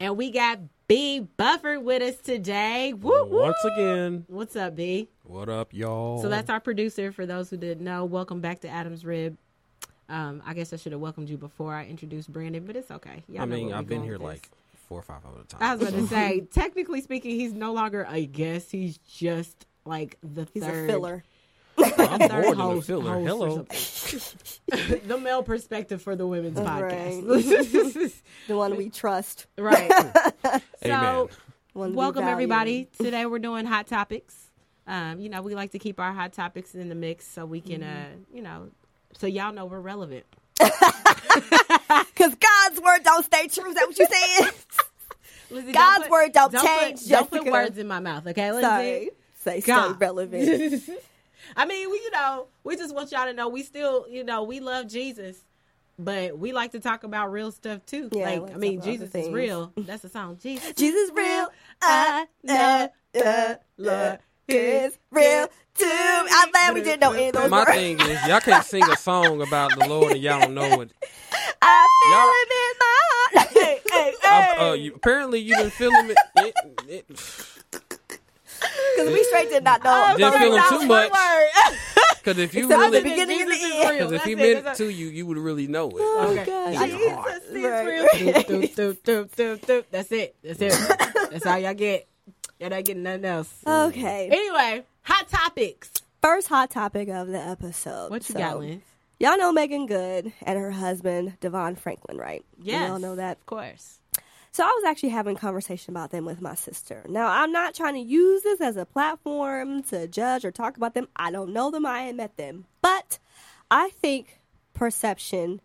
And we got B Buffer with us today. Woo, woo. Once again, What's up, B? what up, y'all? So that's our producer. For those who didn't know, welcome back to Adam's Rib. Um, I guess I should have welcomed you before I introduced Brandon, but it's okay. Y'all I mean, I've been here like four or five other times. I was going to say, technically speaking, he's no longer a guest. He's just like the He's third. a filler. I'm third more than a host- filler. host Hello. the male perspective for the women's podcast. Right. podcast. The one we trust. right. Amen. So, One welcome value. everybody. Today we're doing hot topics. Um, you know, we like to keep our hot topics in the mix so we can, uh, you know, so y'all know we're relevant. Because God's word don't stay true. Is that what you're saying? Lizzie, God's don't word don't don't change, Put, don't put words in my mouth, okay, Lindsay? Sorry. Say stay God. relevant. I mean, we, you know, we just want y'all to know we still, you know, we love Jesus, but we like to talk about real stuff too. Yeah, like, let's I mean, Jesus is real. That's the song. Jesus, Jesus real. Uh, I uh, know the uh, Lord is real too. I'm glad we didn't know any of those My words. thing is, y'all can't sing a song about the Lord and y'all don't know it. I feel Y'all- him in my heart. hey, hey, I, hey. uh, you, apparently, you didn't feel him. It, it, it, Because we straight did not know. Didn't those feel him too much. Cause if you Except at the really, beginning and the Jesus is end. because if he That's it. meant it to you, you would really know it. Oh, Okay. God. Jesus. That's it. That's it. That's all y'all get. Y'all not getting nothing else. Okay. Anyway, hot topics. First hot topic of the episode. What you So, got, Lynn? Y'all know Meagan Good and her husband, Devon Franklin, right? Yes. Y'all know that. Of course. So I was actually having a conversation about them with my sister. Now I'm not trying to use this as a platform to judge or talk about them. I don't know them. I ain't met them. But I think perception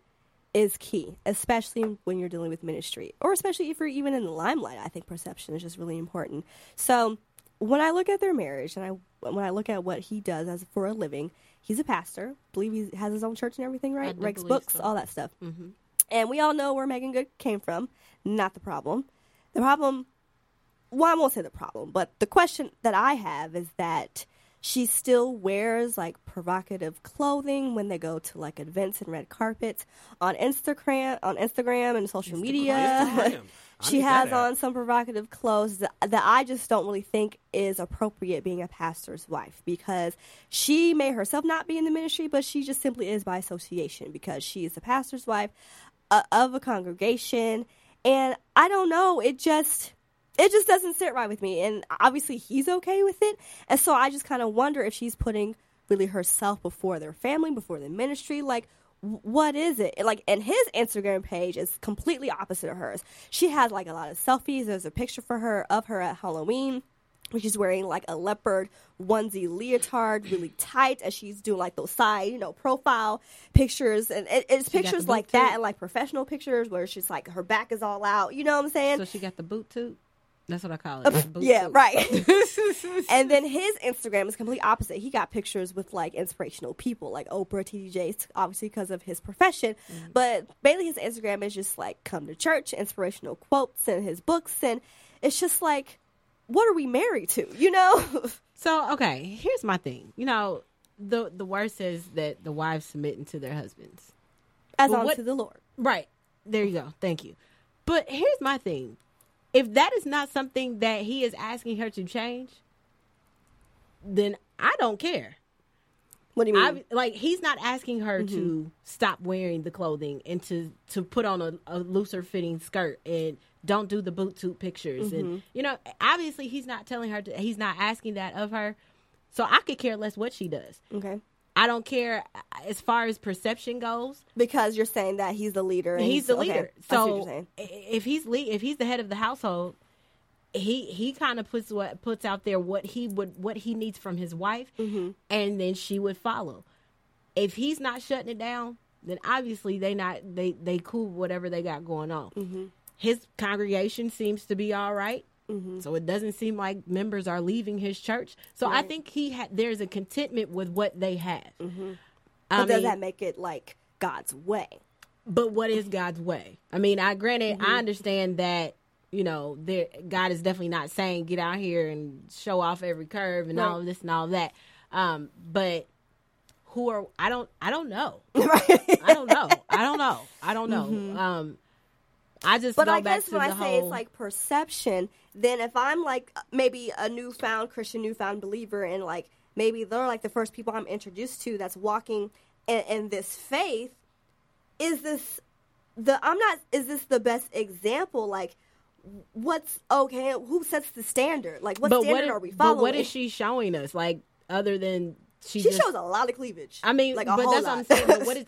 is key, especially when you're dealing with ministry, or especially if you're even in the limelight. I think perception is just really important. So when I look at their marriage and I when I look at what he does as for a living, he's a pastor. believe he has his own church and everything, right? Writes books, so. all that stuff. Mm-hmm. And we all know where Meagan Good came from. Not the problem. The problem, well, I won't say the problem, but the question that I have is that she still wears like provocative clothing when they go to like events and red carpets on Instagram, on Instagram and social media. Instagram. I she has on some provocative clothes that, that I just don't really think is appropriate being a pastor's wife because she may herself not be in the ministry, but she just simply is by association because she is a pastor's wife uh, of a congregation. And I don't know, it just it just doesn't sit right with me. And obviously he's okay with it. And so I just kind of wonder if she's putting really herself before their family, before the ministry. Like, what is it? Like, and his Instagram page is completely opposite of hers. She has like a lot of selfies. There's a picture for her of her at Halloween. She's wearing like a leopard onesie leotard, really tight, as she's doing like those side, you know, profile pictures, and it, it's She pictures like that, too. and like professional pictures where she's like her back is all out. You know what I'm saying? So she got the boot toot. That's what I call it. boot yeah, right. and then his Instagram is completely opposite. He got pictures with like inspirational people, like Oprah, TD Jakes, obviously because of his profession. Mm-hmm. But mainly his Instagram is just like come to church, inspirational quotes, and his books, and it's just like, what are we married to? You know? So okay, here's my thing. You know, the the word says that the wives submitting to their husbands. As But on what- to the Lord. Right. There you go. Thank you. But here's my thing. If that is not something that he is asking her to change, then I don't care. What do you mean? I like he's not asking her to mm-hmm. stop wearing the clothing and to to put on a, a looser fitting skirt and don't do the boot toot pictures and you know obviously he's not telling her to he's not asking that of her so I could care less what she does. okay. I don't care uh, as far as perception goes. Because you're saying that he's the leader. And he's the okay, leader. I see what you're So if he's lead, if he's the head of the household, he he kind of puts what puts out there what he would what he needs from his wife, Mm-hmm. and then she would follow. If he's not shutting it down, then obviously they not they they cool whatever they got going on. Mm-hmm. His congregation seems to be all right. So it doesn't seem like members are leaving his church. So I think he had there's a contentment with what they have. I But does mean, that make it like God's way? but what is God's way? I mean, I granted Mm-hmm. I understand that you know there God is definitely not saying get out here and show off every curve and all of this and all of that. Um, but who are I don't I don't know. I don't know. I don't know. I don't know. Um, I just. But go I guess when I the say it's like perception, then if I'm like maybe a newfound Christian, newfound believer, and like maybe they're like the first people I'm introduced to that's walking in, in this faith, is this the I'm not is this the best example? Like, what's okay? Who sets the standard? Like, what but standard what, are we following but what is she showing us? Like other than she, She just, shows a lot of cleavage. I mean, like a but whole that's lot. what I'm saying. But what is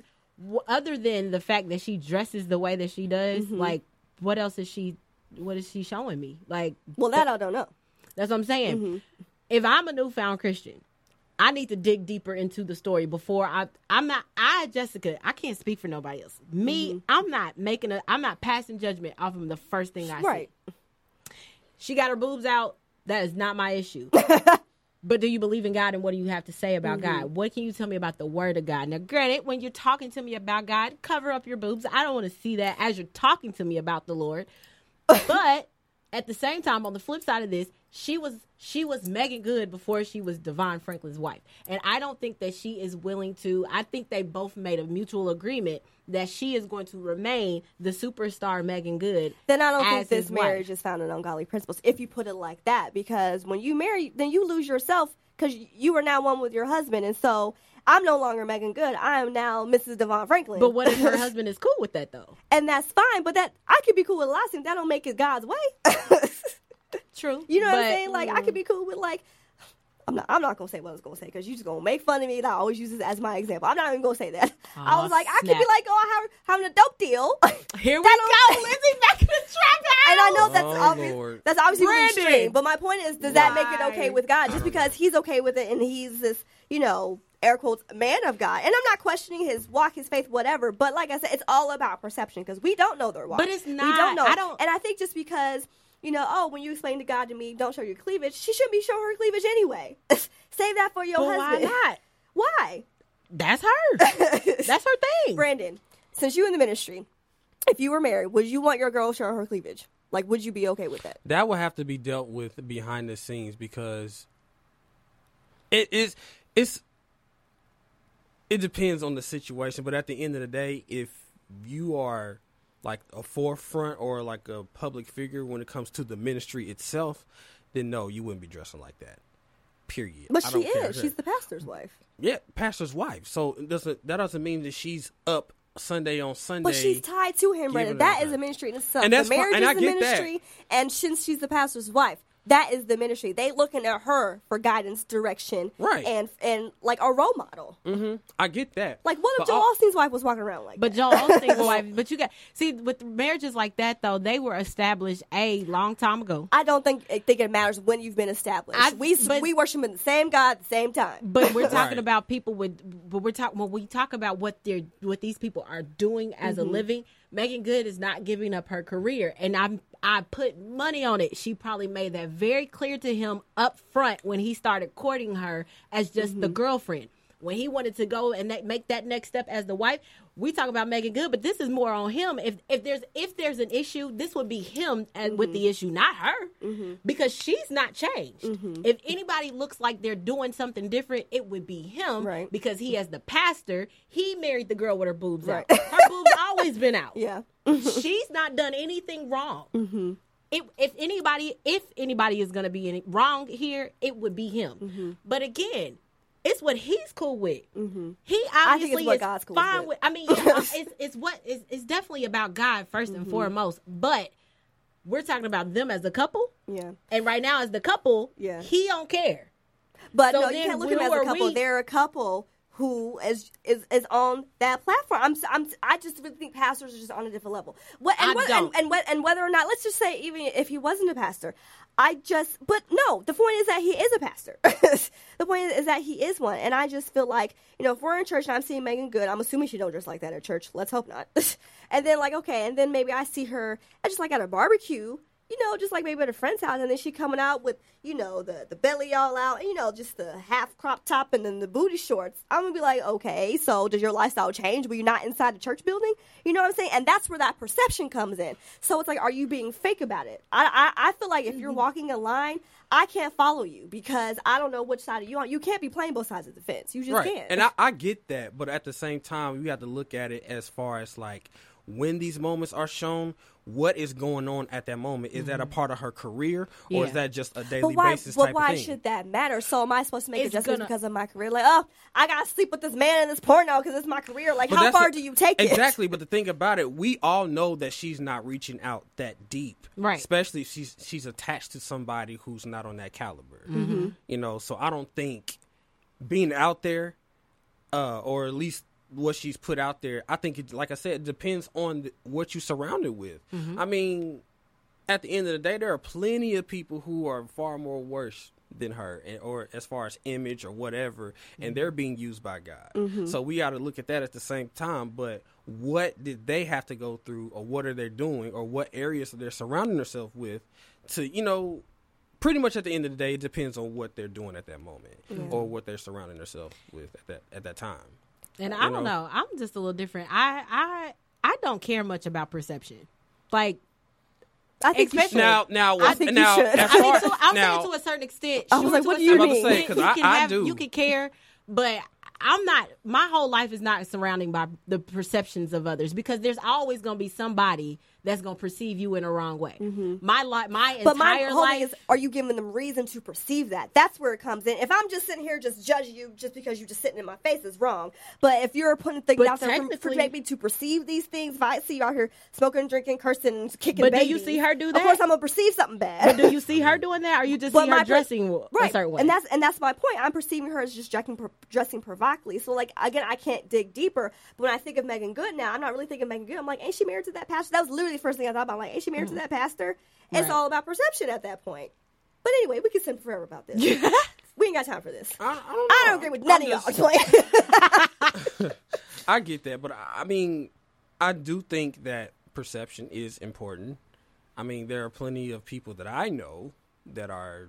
other than the fact that she dresses the way that she does? Mm-hmm. Like, what else is she? What is she showing me? Like, well, that I don't know. that's what I'm saying. Mm-hmm. If I'm a newfound Christian, I need to dig deeper into the story before I. I'm not. I Jessica. I can't speak for nobody else. Me. Mm-hmm. I'm not making a. I'm not passing judgment off of the first thing I Right. see. She got her boobs out. That is not my issue. but do you believe in God and what do you have to say about Mm-hmm. God? What can you tell me about the word of God? Now, granted, when you're talking to me about God, cover up your boobs. I don't want to see that as you're talking to me about the Lord. but at the same time, on the flip side of this, she was she was Meagan Good before she was Devon Franklin's wife, and I don't think that she is willing to. I think they both made a mutual agreement that she is going to remain the superstar Meagan Good. then I don't think this his wife. marriage is founded on godly principles. If you put it like that, because when you marry, then you lose yourself because you are now one with your husband, and so I'm no longer Meagan Good. I am now Mrs. Devon Franklin. But what if her husband is cool with that though? and that's fine. But that I could be cool with a lot of things. That don't make it God's way. True. you know what I'm saying? Like I could be cool with like. I'm not. I'm not gonna say what I was gonna say because you're just gonna make fun of me. And I always use this as my example. I'm not even gonna say that. I was like, I could be like, oh, I have, having a dope deal. Here we go, Lizzie, back in the trap house. And I know oh, that's Oh, obvious. Lord. That's obviously really extreme. But my point is, does that make it okay with God? Just because he's okay with it and he's this, you know, air quotes, man of God. And I'm not questioning his walk, his faith, whatever. But like I said, it's all about perception because we don't know their walk. But it's not. We not. don't know. I don't- And I think just because. You know, oh, when you explain to God to me, don't show your cleavage. She shouldn't be showing her cleavage anyway. Save that for your But why husband. not? Why? That's her. That's her thing. Brandon, since you in the ministry, if you were married, would you want your girl showing her cleavage? Like, would you be okay with that? that would have to be dealt with behind the scenes because it is it's it depends on the situation but at the end of the day if you are like a forefront or like a public figure when it comes to the ministry itself then no you wouldn't be dressing like that period But she is. She's the pastor's wife. yeah pastor's wife so it doesn't that doesn't mean that she's up sunday on sunday But she's tied to him, Brandon. That is That her is her. a ministry in itself. And that's the marriage and is I the get that. ministry, and since she's the pastor's wife, that is the ministry. They looking at her for guidance, direction, Right. and and like a role model. hmm i get that Like what if But Joel all- Osteen's wife was walking around like? But that? Joel Osteen's wife. But you got see with marriages like that though, they were established a long time ago. I don't think I think it matters when you've been established. I- we but- we worship in the same God at the same time. But we're talking Right. about people with. But we're talking when we talk about what they're what these people are doing as Mm-hmm. a living. Meagan Good is not giving up her career, and I'm I put money on it. She probably made that very clear to him up front when he started courting her as just Mm-hmm. the girlfriend. When he wanted to go and that, make that next step as the wife, we talk about Meagan Good, but this is more on him. If if there's if there's an issue, this would be him and with Mm-hmm. the issue, not her, because she's not changed. Mm-hmm. If anybody looks like they're doing something different, it would be him, Right. because he, as the pastor, he married the girl with her boobs Right. out. Her boobs always been out. yeah. She's not done anything wrong. Mm-hmm. It, if anybody, if anybody is going to be any, wrong here, it would be him. Mm-hmm. But again, it's what he's cool with. He think it's obviously what is God's cool fine with. with. I mean, yeah, it's, it's what it's, it's definitely about God 1st Mm-hmm. and foremost. But we're talking about them as a couple, Yeah. and right now as the couple, Yeah. he don't care. But So no, you can't look at them as a couple. we? They're a couple who is is, is on that platform. I'm, I'm I just really think pastors are just on a different level. What, and, I what, don't. And, and, what, and whether or not, let's just say, even if he wasn't a pastor, I just. But no, the point is that he is a pastor. the point is, is that he is one, and I just feel like you know, if we're in church and I'm seeing Meagan Good, I'm assuming she don't dress like that at church. Let's hope not. and then like okay, and then maybe I see her, I just like at a barbecue. You know, just like maybe at a friend's house, and then she coming out with, you know, the the belly all out, and, you know, just the half crop top and then the booty shorts. I'm gonna be like, okay, so does your lifestyle change? Were you not inside the church building? You know what I'm saying? And that's where that perception comes in. So it's like, are you being fake about it? I I, I feel like if you're mm-hmm. walking a line. I can't follow you because I don't know which side of you on. You can't be playing both sides of the fence. You just right. can't. And I, I get that, but at the same time, you have to look at it as far as like when these moments are shown, what is going on at that moment? Is that a part of her career, or Yeah. is that just a daily But why? basis But type why of thing? should that matter? So am I supposed to make It's adjustments gonna- because of my career? Like, oh, I gotta sleep with this man in this porno because it's my career. Like, But how far the- do you take it? Exactly, but the thing about it, we all know that she's not reaching out that deep, Right. Especially if she's she's attached to somebody who's not on that caliber, Mm-hmm. you know. So I don't think being out there, uh, or at least what she's put out there, I think it, like I said, it depends on the, what you surrounded with. Mm-hmm. I mean, at the end of the day, there are plenty of people who are far more worse than her, and, or as far as image or whatever, and they're being used by God. Mm-hmm. So we got to look at that at the same time. But what did they have to go through, or what are they doing, or what areas they're surrounding themselves with, to you know. Pretty much at the end of the day, it depends on what they're doing at that moment, or what they're surrounding themselves with at that at that time. And You I don't know? know. I'm just a little different. I I I don't care much about perception. Like I think you Especially- Now, now, I think you now, should. as I mean, far- to, I'll now, say to a certain extent. I was like, what do you mean? I was about to say, 'cause extent, I- can I have, do. You can care, but I'm not. My whole life is not surrounding by the perceptions of others because there's always going to be somebody that's going to perceive you in a wrong way. My life, my Mm-hmm. But entire thing life. is, are you giving them reason to perceive that? That's where it comes in. If I'm just sitting here just judging you just because you're just sitting in my face is wrong. But if you're putting things out there for, for make me to perceive these things, if I see you out here smoking, drinking, cursing, kicking But do you see her do that? Of course, I'm gonna perceive something bad. but do you see her doing that, or are you just But see my her per- dressing a right, certain way? and that's and that's my point. I'm perceiving her as just dressing, dressing provocatively. So like again, I can't dig deeper. But when I think of Meagan Good now, I'm not really thinking Meagan Good. I'm like, ain't she married to that pastor? That was literally the first thing I thought about. Like, is she married to mm-hmm. that pastor? It's all about perception at that point. But anyway, we can sit forever about this. we ain't got time for this. I, I don't. I don't agree with none I'm of y'all. I get that, but I mean, I do think that perception is important. I mean, there are plenty of people that I know that are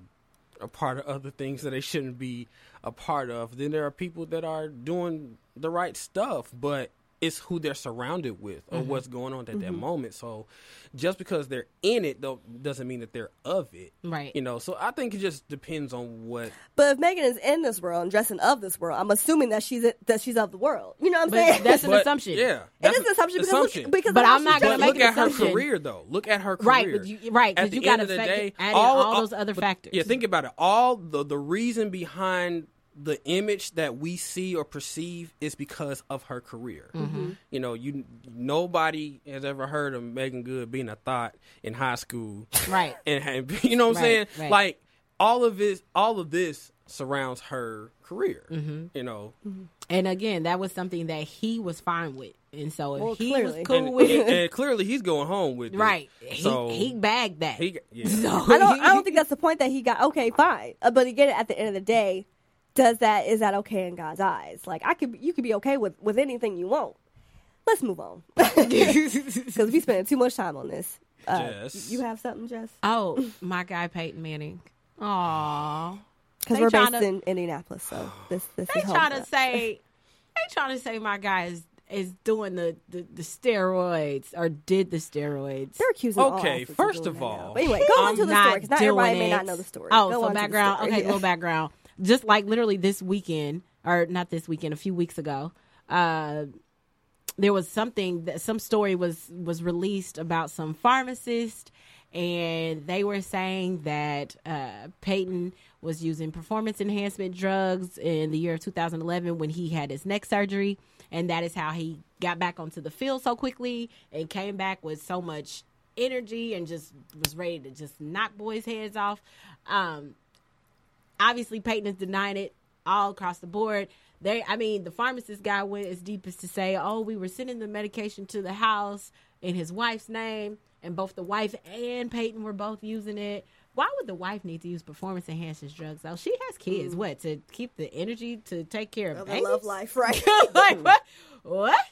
a part of other things that they shouldn't be a part of. Then there are people that are doing the right stuff, but it's who they're surrounded with or mm-hmm. what's going on at that mm-hmm. moment. So just because they're in it though doesn't mean that they're of it. Right. You know, so I think it just depends on what but if Meagan is in this world and dressing of this world, I'm assuming that she's that she's of the world. You know what I'm But saying? that's an but, assumption. Yeah. it that's is an assumption because assumption. Look, because But I'm not gonna But dressed. make look an at her career, though. Look at her career. Right, but you- right, 'cause At you the gotta end of the factor- day, add in all those other but- factors. Yeah, think about it. All the the reason behind the image that we see or perceive is because of her career. Mm-hmm. You know, you nobody has ever heard of Meagan Good being a thought in high school, Right. And, and you know what I'm Right, saying? right. Like all of this, all of this surrounds her career. Mm-hmm. You know, And again, that was something that he was fine with, and so if Well, he clearly. was cool and, with it, and, and clearly he's going home with it. right? He, So he bagged that. he, yeah. So I don't. I don't think that's the point that he got. Okay, fine, uh, but again, at the end of the day, does that is that okay in God's eyes? Like I could, you could be okay with with anything you want. Let's move on because we spending too much time on this. Uh, Jess. You have something, Jess? Oh, my guy Peyton Manning. Aw. Because we're based tryna- in Indianapolis, so this this They is trying to us. say they trying to say my guy is is doing the, the, the steroids or did the steroids. They're accusing all Okay, athletes of first doing of all. But anyway, go I'm into the not story because not everybody doing may not know the story. Oh, Go so on to the background. Okay, Yeah. little background. Just like literally this weekend, or not this weekend, a few weeks ago, uh, there was something that some story was was released about some pharmacist, and they were saying that uh, Peyton was using performance enhancement drugs in the year of 2011 when he had his neck surgery, and that is how he got back onto the field so quickly and came back with so much energy and just was ready to just knock boys' heads off. Um, obviously Peyton is denying it all across the board. They, I mean, the pharmacist guy went as deep as to say, "Oh, we were sending the medication to the house in his wife's name, and both the wife and Peyton were both using it." Why would the wife need to use performance enhancing drugs? Though she has kids, what to keep the energy to take care of the love life, right? like what? What?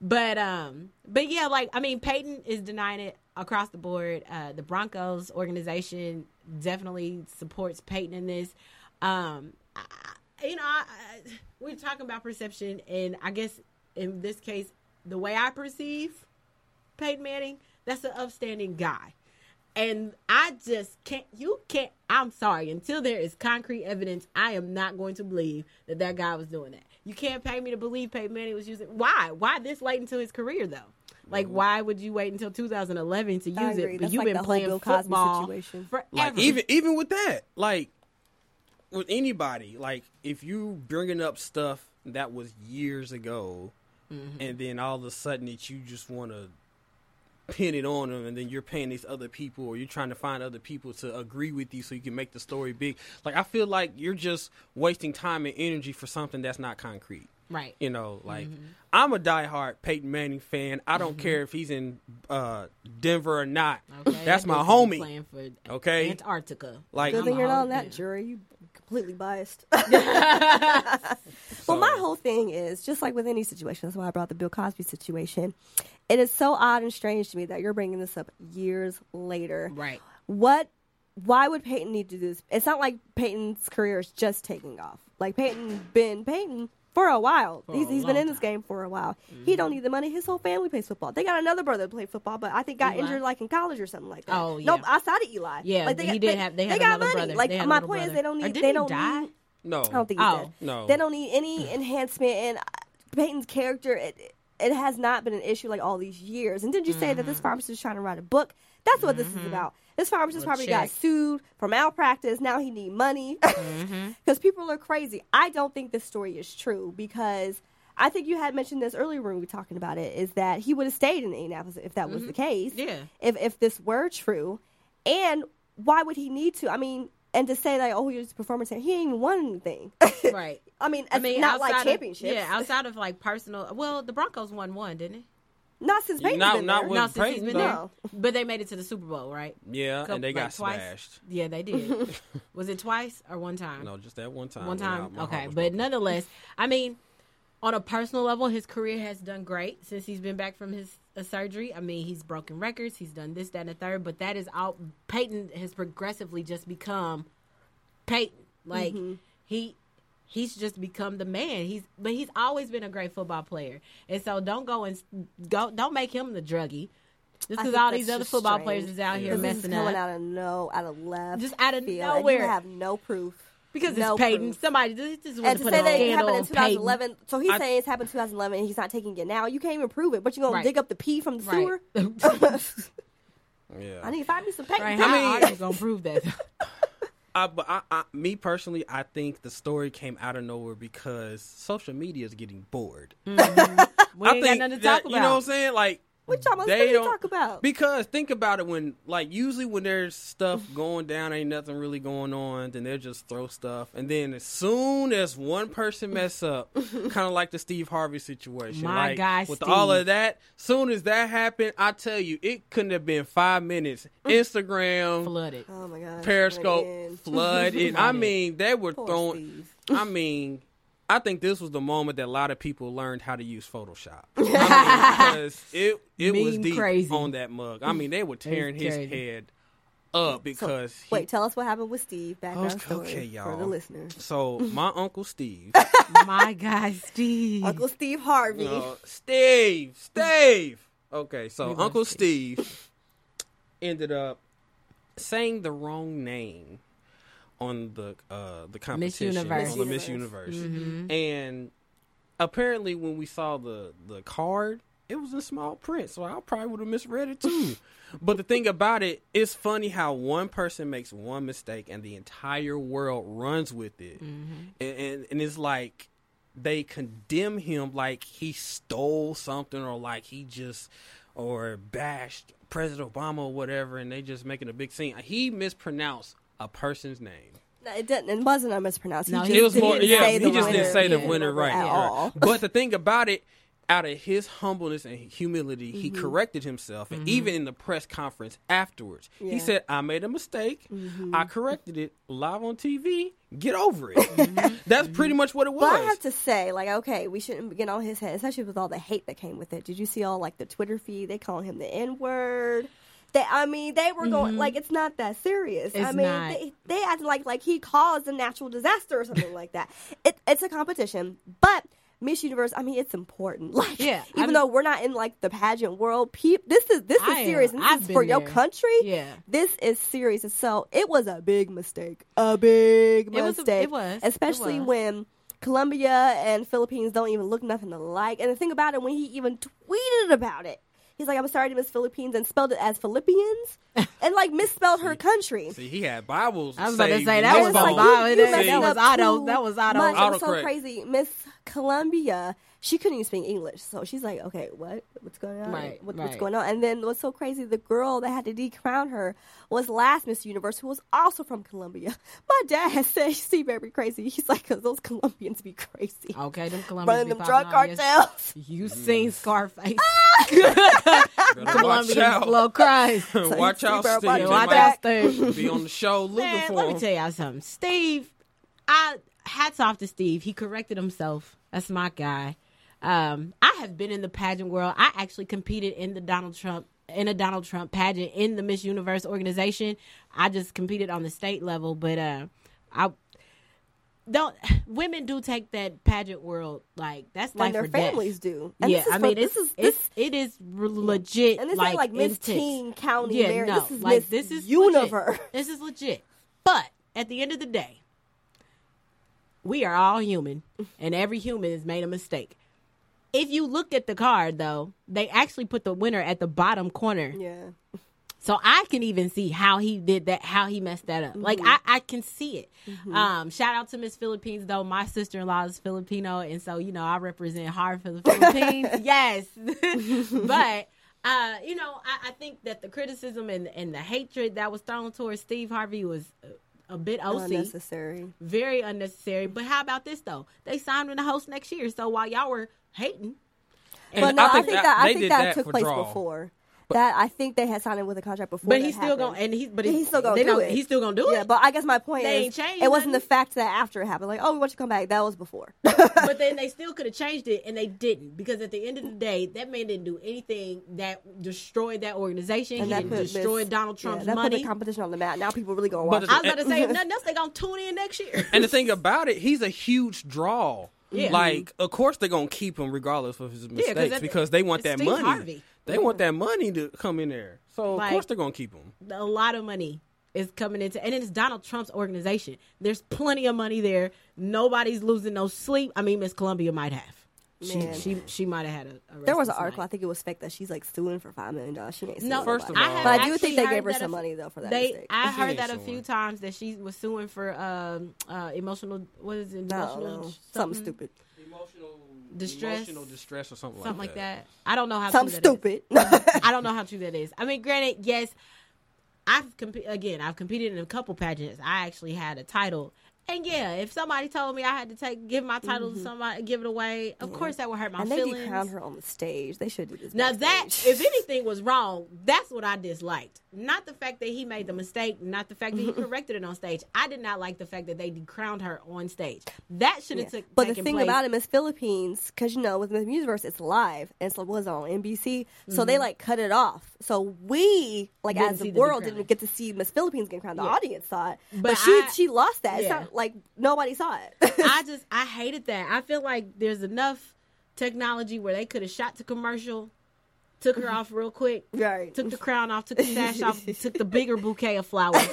But um, but yeah, like I mean, Peyton is denying it across the board, uh, the Broncos organization definitely supports Peyton in this. Um, I, you know, I, I, we're talking about perception, and I guess in this case, the way I perceive Peyton Manning, that's an upstanding guy. And I just can't, you can't, I'm sorry, until there is concrete evidence, I am not going to believe that that guy was doing that. You can't pay me to believe Peyton Manning was using, why? Why this late into his career, though? Like, why would you wait until 2011 to use I it? But you've like been playing Bill Cosby football situation. forever. Like even even with that, like with anybody, like if you bringing up stuff that was years ago, Mm-hmm. and then all of a sudden that you just want to pin it on them, and then you're paying these other people, or you're trying to find other people to agree with you so you can make the story big. Like I feel like you're just wasting time and energy for something that's not concrete. Right. You know, like Mm-hmm. I'm a diehard Peyton Manning fan. I don't care if he's in uh, Denver or not. Okay, That's my dude could be homie. Playing for Okay. Antarctica. Like- Good I'm thing you're not Hawk on that jury. You completely biased. well, my whole thing is just like with any situation. That's why I brought the Bill Cosby situation. It is so odd and strange to me that you're bringing this up years later. Right. What? Why would Peyton need to do this? It's not like Peyton's career is just taking off. Like Peyton been Peyton for a while. For he's a he's been in this time. game for a while. He mm-hmm. don't need the money. His whole family plays football. They got another brother that played football, but I think got Eli. injured like in college or something like that. Oh, yeah. Nope, yeah. outside of Eli. Yeah, like, they he got, did they, have- they they got money. brother. Like They had a my little point is, they don't Or need. did They he don't die? need. no, I don't think he Oh. did. No. They don't need any enhancement and uh, Peyton's character. It, it has not been an issue like all these years. And didn't you say that this mm-hmm. pharmacist is trying to write a book? That's what this is mm-hmm. about. This pharmacist probably got sued for malpractice. Now he need money mm-hmm. because people are crazy. I don't think this story is true because I think you had mentioned this earlier when we were talking about it. Is that he would have stayed in Indianapolis if that was the mm-hmm. case? Yeah. If if this were true, and why would he need to? I mean, and to say like, oh, he was a performance, center, he ain't even won anything. Right. I mean, I mean, not like outside of- championships. yeah, outside of like personal. Well, the Broncos won one, didn't it? Not since Peyton's Not- been not there. with- No, since he's been though. there. No. But they made it to the Super Bowl, right? Yeah, Couple- and they got like, twice? smashed. Yeah, they did. Was it twice or one time? No, just that one time. one when time. My heart okay, was but broken. nonetheless, I mean, on a personal level, his career has done great since he's been back from his uh, surgery. I mean, he's broken records. He's done this, that, and the third. But that is all. Peyton has progressively just become Peyton. Like he. He's just become the man. He's but he's always been a great football player, and so don't go and go. Don't make him the druggie. Just I because all these other football strange. players is out here This is messing coming up. out of no, out of left, Just out of field, and nowhere. You have no proof because no it's Peyton. proof. Somebody just, just want And to to put say a that it happened in on Peyton. 2011, so he's I- saying it's happened in 2011 and he's not taking it now. You can't even prove it, but you're gonna Right. dig up the pee from the sewer. Yeah. I need to find me some Peyton. right. pee. How mean- are you gonna prove that? I, but I, I, me personally, I think the story came out of nowhere because social media is getting bored. Mm-hmm. we I ain't got think nothing to that, talk about. you know what I'm saying? Like What y'all must they don't talk about? because think about it when like usually when there's stuff going down, ain't nothing really going on, then they'll just throw stuff, and then as soon as one person mess up, kind of like the Steve Harvey situation, My like guy, with Steve. all of that, soon as that happened, I tell you, it couldn't have been five minutes. Mm. Instagram, flooded. Oh my god. Periscope flooded. It, I mean, they were Poor throwing. Steve. I mean, I think this was the moment that a lot of people learned how to use Photoshop. I mean, because it it was deep crazy. on that mug. I mean, they were tearing his crazy. head up because he- Wait, tell us what happened with Steve. Background Okay, story okay, for y'all. the listeners. So my uncle Steve, My guy, Steve. Uncle Steve Harvey. uh, Steve, Steve. Okay, so We love Uncle Steve ended up saying the wrong name on the uh the competition Universe. on the Miss Miss Universe, Mhm. and apparently when we saw the the card, it was in small print, so I probably would have misread it too. but the thing about it, it's funny how one person makes one mistake and the entire world runs with it, and, and and it's like they condemn him like he stole something or like he just or bashed President Obama or whatever, and they just making a big scene. He mispronounced a person's name. No, it didn't. It wasn't a mispronounce. No, he he just It was didn't more, even yeah. say He the just didn't winner. say the winner right. at yeah. all. But the thing about it, out of his humbleness and humility, he Mm-hmm. corrected himself, and even in the press conference afterwards, Yeah. he said, "I made a mistake. Mm-hmm. I corrected it live on TV. Get over it." That's pretty much what it was. But I have to say, like, okay, we shouldn't get on his head, especially with all the hate that came with it. Did you see all like the Twitter feed? They calling him the N word. They, I mean, they were going like it's not that serious. I Mm-hmm. Mean, not. they they acted like like he caused a natural disaster or something like that. It, it's a competition, but Miss Universe. I mean, it's important. Like, Yeah, even I'm- though we're not in like the pageant world, peop, this is this is I serious. And this is for your country. Yeah. this is serious. And so it was a big mistake. A big It was a- mistake. it was. It especially was. when. Colombia and Philippines don't even look nothing alike. And the thing about it, when he even tweeted about it, he's like, "I'm sorry to Miss Philippines," and spelled it as Philippians, and like misspelled her country. See, he had Bibles. I was about to say that his was It's phone. like, wow, it you is- messed that was up auto- too that was auto- much. It was so crazy. Miss Colombia, she couldn't even speak English, so she's like, "Okay, what? What's going on? Right, what, What's going on?" And then what's so crazy? The girl that had to decrown her was last Miss Universe, who was also from Colombia. My dad said she very crazy. He's like, "Cause those Colombians be crazy, Okay, them Colombians running be them popping drug cartels." You seen mm. Scarface? Ah! Better watch Colombians out. blow Christ. watch out, better Steve. watch watch out, Steve. Be on the show looking Man, for let me tell y'all something. Steve, I hats off to Steve. He corrected himself. That's my guy. Um, I have been in the pageant world. I actually competed in the Donald Trump in a Donald Trump pageant in the Miss Universe organization. I just competed on the state level, but uh, I don't. Women do take that pageant world like that's like their or death. families do. And yeah, I mean, this is this it's it is legit. And this like, ain't like Miss Teen County Yeah, Mary. no, this is like Miss this is Universe. Legit. This is legit. But at the end of the day, we are all human, and every human has made a mistake. If you look at the card, though, they actually put the winner at the bottom corner, Yeah. so I can even see how he did that, how he messed that up. Like Mm-hmm. I, I can see it. Um, shout out to Miss Philippines, though. My sister in law is Filipino, and so you know I represent hard for the Philippines. yes, but. Uh, you know, I, I think that the criticism and, and the hatred that was thrown towards Steve Harvey was a, a bit OC, Unnecessary. very unnecessary. But how about this though? They signed him to host next year. So while y'all were hating, And But no, I think, that, I think did that, took place draw. before. That I think they had signed him with a contract before. but he's still happened. gonna and he's but he- he's still gonna they do don't- it. He's still gonna do it. Yeah, it. but I guess my point They is, ain't changed it wasn't nothing. the fact that after it happened, like, oh, we want you to come back. That was before. but then they still could have changed it and they didn't because at the end of the day that man didn't do anything that destroyed that organization And he that didn't put destroy Miss- donald yeah, trump's that put money the competition on the map. Now people really gonna But watch. the- i was about to say nothing else they gonna tune in next year And the thing about it, he's a huge draw. Yeah. Like, of course they're gonna keep him regardless of his mistakes at the- because they want that Steve money. Harvey. They want that money to come in there. So of course they're gonna keep them. a lot of money is coming into and it's donald trump's organization there's plenty of money there nobody's losing no sleep i mean miss colombia might have she, Man. she she might have had a, a There was an restless article. I think it was fake that she's like suing for five million dollars. She ain't suing No, First of I all- have but I do think they gave her some a- money though for that They, mistake. I She heard ain't that a suing. few times that she was suing for um, uh, emotional. What is it? Emotional no, something stupid. Emotional Distress? emotional distress or something, something like like that. I don't know how Something true that is. stupid. I don't know how true that is. I mean, granted, yes, I've comp- again, I've competed in a couple pageants. I actually had a title, and yeah, if somebody told me I had to take give my title to somebody, give it away, of course that would hurt my Mm-hmm. and they feelings. decrowned her on the stage. They should do this. Now that, if anything was wrong, that's what I disliked. Not the fact that he made the mistake, not the fact that he corrected it on stage. I did not like the fact that they decrowned her on stage. That should have Yeah. took. But the thing place. about it, Miss Philippines, because you know with Miss Universe it's live and so it was on NBC, so they like cut it off. So we like Mm-hmm. Didn't as the world didn't get to see Miss Philippines get crowned. The Yeah. audience saw it, but, But she I- she lost that. It's not like nobody saw it. I just I hated that. I feel like there's enough technology where they could have shot to commercial, took her off real quick, Right. took the crown off, took the sash off, took the bigger bouquet of flowers,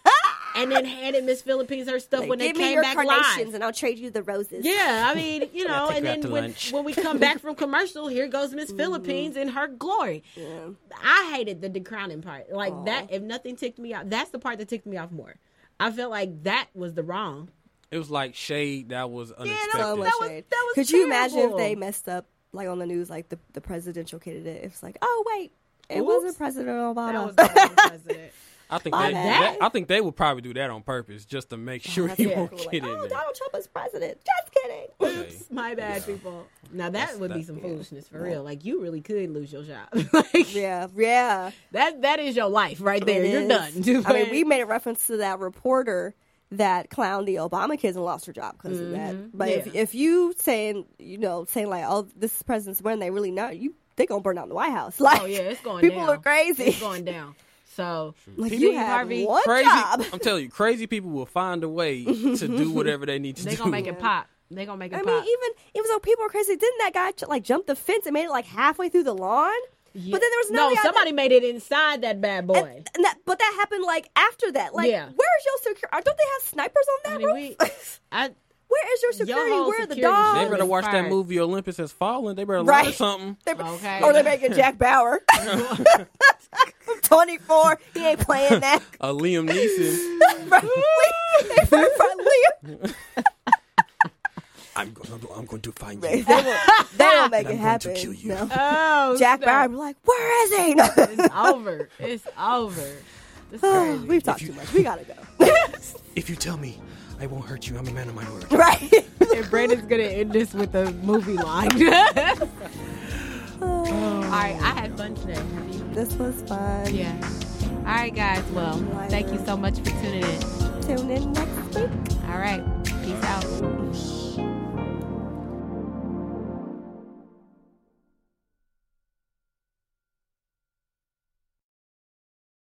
and then handed Miss Philippines her stuff Like, when they give me came your back carnations live. and I'll trade you the roses. Yeah, I mean, you know, and then when, when we come back from commercial, here goes Miss mm-hmm. Philippines in her glory. Yeah. I hated the decrowning part. Like that, if nothing ticked me off, that's the part that ticked me off more. I felt like that was the wrong. It was like shade that was unexpected. that so much That was- that was Could you imagine if they messed up like on the news, like the the presidential candidate? It's like, oh wait, it Oops. wasn't President Obama. That was the president. I think they, that- I think they would probably do that on purpose just to make oh, sure That's he won't cool. get Like, in oh, there. Donald Trump is president. Just kidding. Okay. My bad, people. Now that That's- would be some yeah. foolishness for real. Like you really could lose your job. like yeah, yeah. that that is your life right there. It You're is. done. I mean, we made a reference to that reporter that clowned the Obama kids and lost her job because of that. But if Mm-hmm. Yeah. if you saying you know saying like oh this is president's when they really not you they gonna burn down the White House. Like, Oh yeah, it's going down. people down. are crazy. It's going down. So like Steve you have Harvey, one Crazy. job. I'm telling you, crazy people will find a way to do whatever they need to they do. They're gonna make it pop. They gonna make it I pop. mean, even even though people are crazy, didn't that guy like jump the fence and made it like halfway through the lawn? Yeah. But then there was no. another guy Somebody made it inside that bad boy. And, and that, but that happened like after that. Like, Yeah. where's your security? Don't they have snipers on that I mean, roof? we- I, Where is your security? whole Where are the dogs? They better was watch that movie Olympus Has Fallen. They better Right. learn something. They- Okay. Or they're making Jack Bauer. 24. He ain't playing that. Uh, Liam Neeson. Right. They first Liam. I'm going. I'm going to find They you. will, they will make I'm it going happen. to kill you. No. oh, Jack snap. Bauer be like, where is he? It's over. It's over. It's crazy. We've talked too much. We gotta go. If you tell me, I won't hurt you. I'm a man of my word. right. and Brandon's gonna end this with a movie line. All right, I had fun today. This was fun. Yeah. All right, guys. Well, thank you so much for tuning in. Tune in next week.